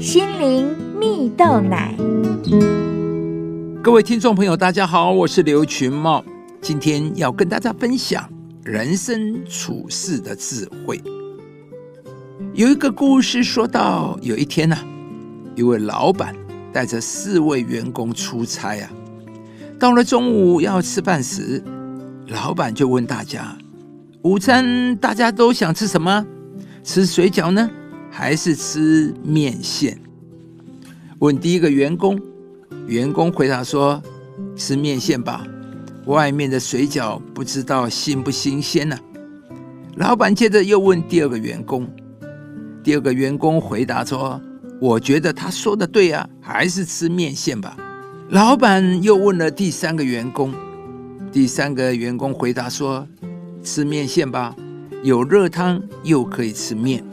心灵蜜豆奶。各位听众朋友，大家好，我是刘群茂，今天要跟大家分享人生处事的智慧。有一个故事说到，有一天呢、一位老板带着四位员工出差啊，到了中午要吃饭时，老板就问大家：午餐大家都想吃什么？吃水饺呢，还是吃面线？问第一个员工，员工回答说：吃面线吧，外面的水饺不知道新不新鲜呢、老板接着又问第二个员工，第二个员工回答说：我觉得他说的对啊，还是吃面线吧。老板又问了第三个员工，第三个员工回答说：吃面线吧，有热汤又可以吃面。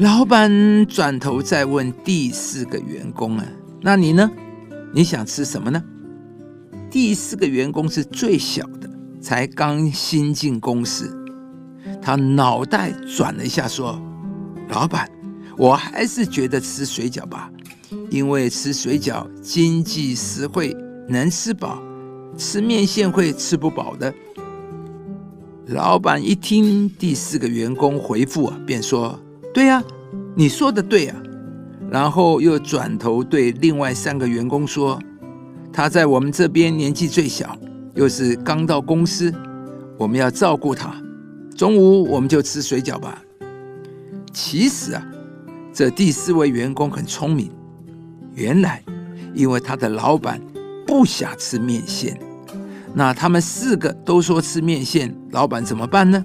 老板转头再问第四个员工啊，那你呢？你想吃什么呢？第四个员工是最小的，才刚新进公司，他脑袋转了一下，说：“老板，我还是觉得吃水饺吧，因为吃水饺经济实惠，能吃饱，吃面线会吃不饱的。”老板一听第四个员工回复啊，便说：“对呀、你说的对呀、然后又转头对另外三个员工说：“他在我们这边年纪最小，又是刚到公司，我们要照顾他。中午我们就吃水饺吧。”其实啊，这第四位员工很聪明，原来因为他的老板不想吃面线，那他们四个都说吃面线，老板怎么办呢？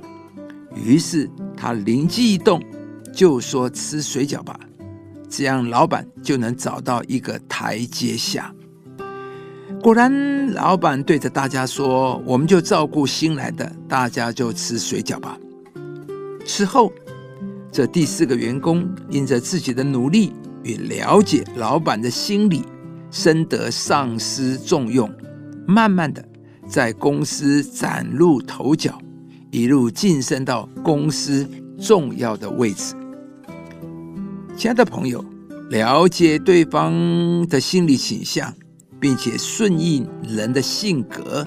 于是他灵机一动，就说吃水饺吧，这样老板就能找到一个台阶下。果然，老板对着大家说：“我们就照顾新来的，大家就吃水饺吧。”之后，这第四个员工因着自己的努力与了解老板的心理，深得上司重用，慢慢的在公司崭露头角，一路晋升到公司重要的位置。亲爱的朋友，了解对方的心理倾向，并且顺应人的性格，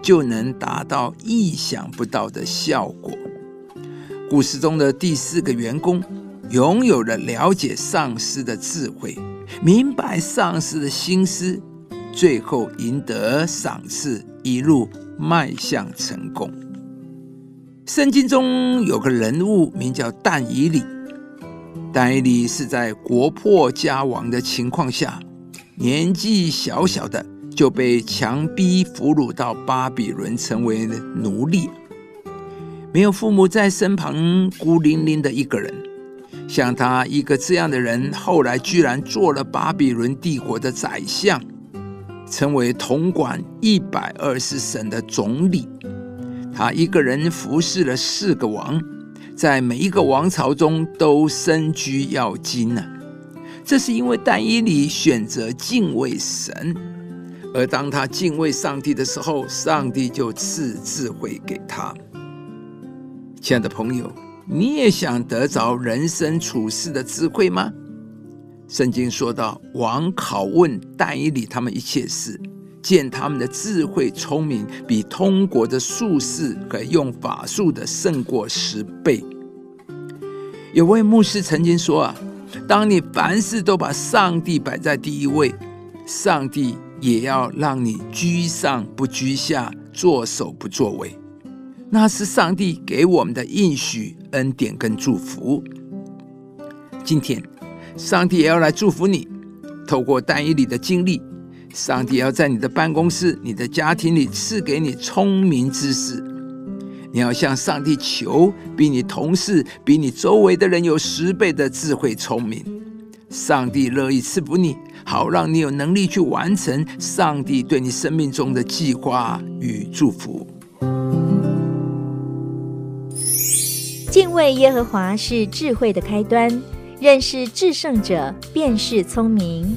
就能达到意想不到的效果。故事中的第四个员工拥有了了解上司的智慧，明白上司的心思，最后赢得赏赐，一路迈向成功。圣经中有个人物名叫但以理，但以理是在国破家亡的情况下，年纪小小的就被强逼俘虏到巴比伦，成为奴隶。没有父母在身旁，孤零零的一个人。像他一个这样的人，后来居然做了巴比伦帝国的宰相，成为统管一百二十省的总理。他一个人服侍了四个王，在每一个王朝中都身居要津呢、这是因为但以理选择敬畏神，而当他敬畏上帝的时候，上帝就赐智慧给他。亲爱的朋友，你也想得着人生处事的智慧吗？圣经说到，王拷问但以理他们一切事，见他们的智慧聪明，比通国的术士和用法术的胜过十倍。有位牧师曾经说啊，当你凡事都把上帝摆在第一位，上帝也要让你居上不居下，作首不作尾。那是上帝给我们的应许、恩典跟祝福。今天，上帝也要来祝福你，透过单一里的经历，上帝要在你的办公室、你的家庭里赐给你聪明知识。你要向上帝求，比你同事、比你周围的人有十倍的智慧聪明。上帝乐意赐福你，好让你有能力去完成上帝对你生命中的计划与祝福。敬畏耶和华是智慧的开端，认识至圣者便是聪明。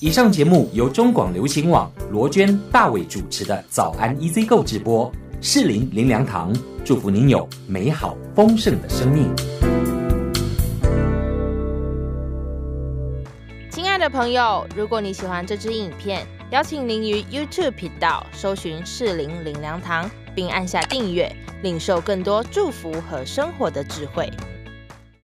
以上节目由中广流行网罗娟、大伟主持的《早安 EZ 购》直播。适龄林良堂祝福您有美好丰盛的生命。亲爱的朋友，如果你喜欢这支影片，邀请您于 YouTube 频道搜寻适龄林良堂，并按下订阅，领受更多祝福和生活的智慧。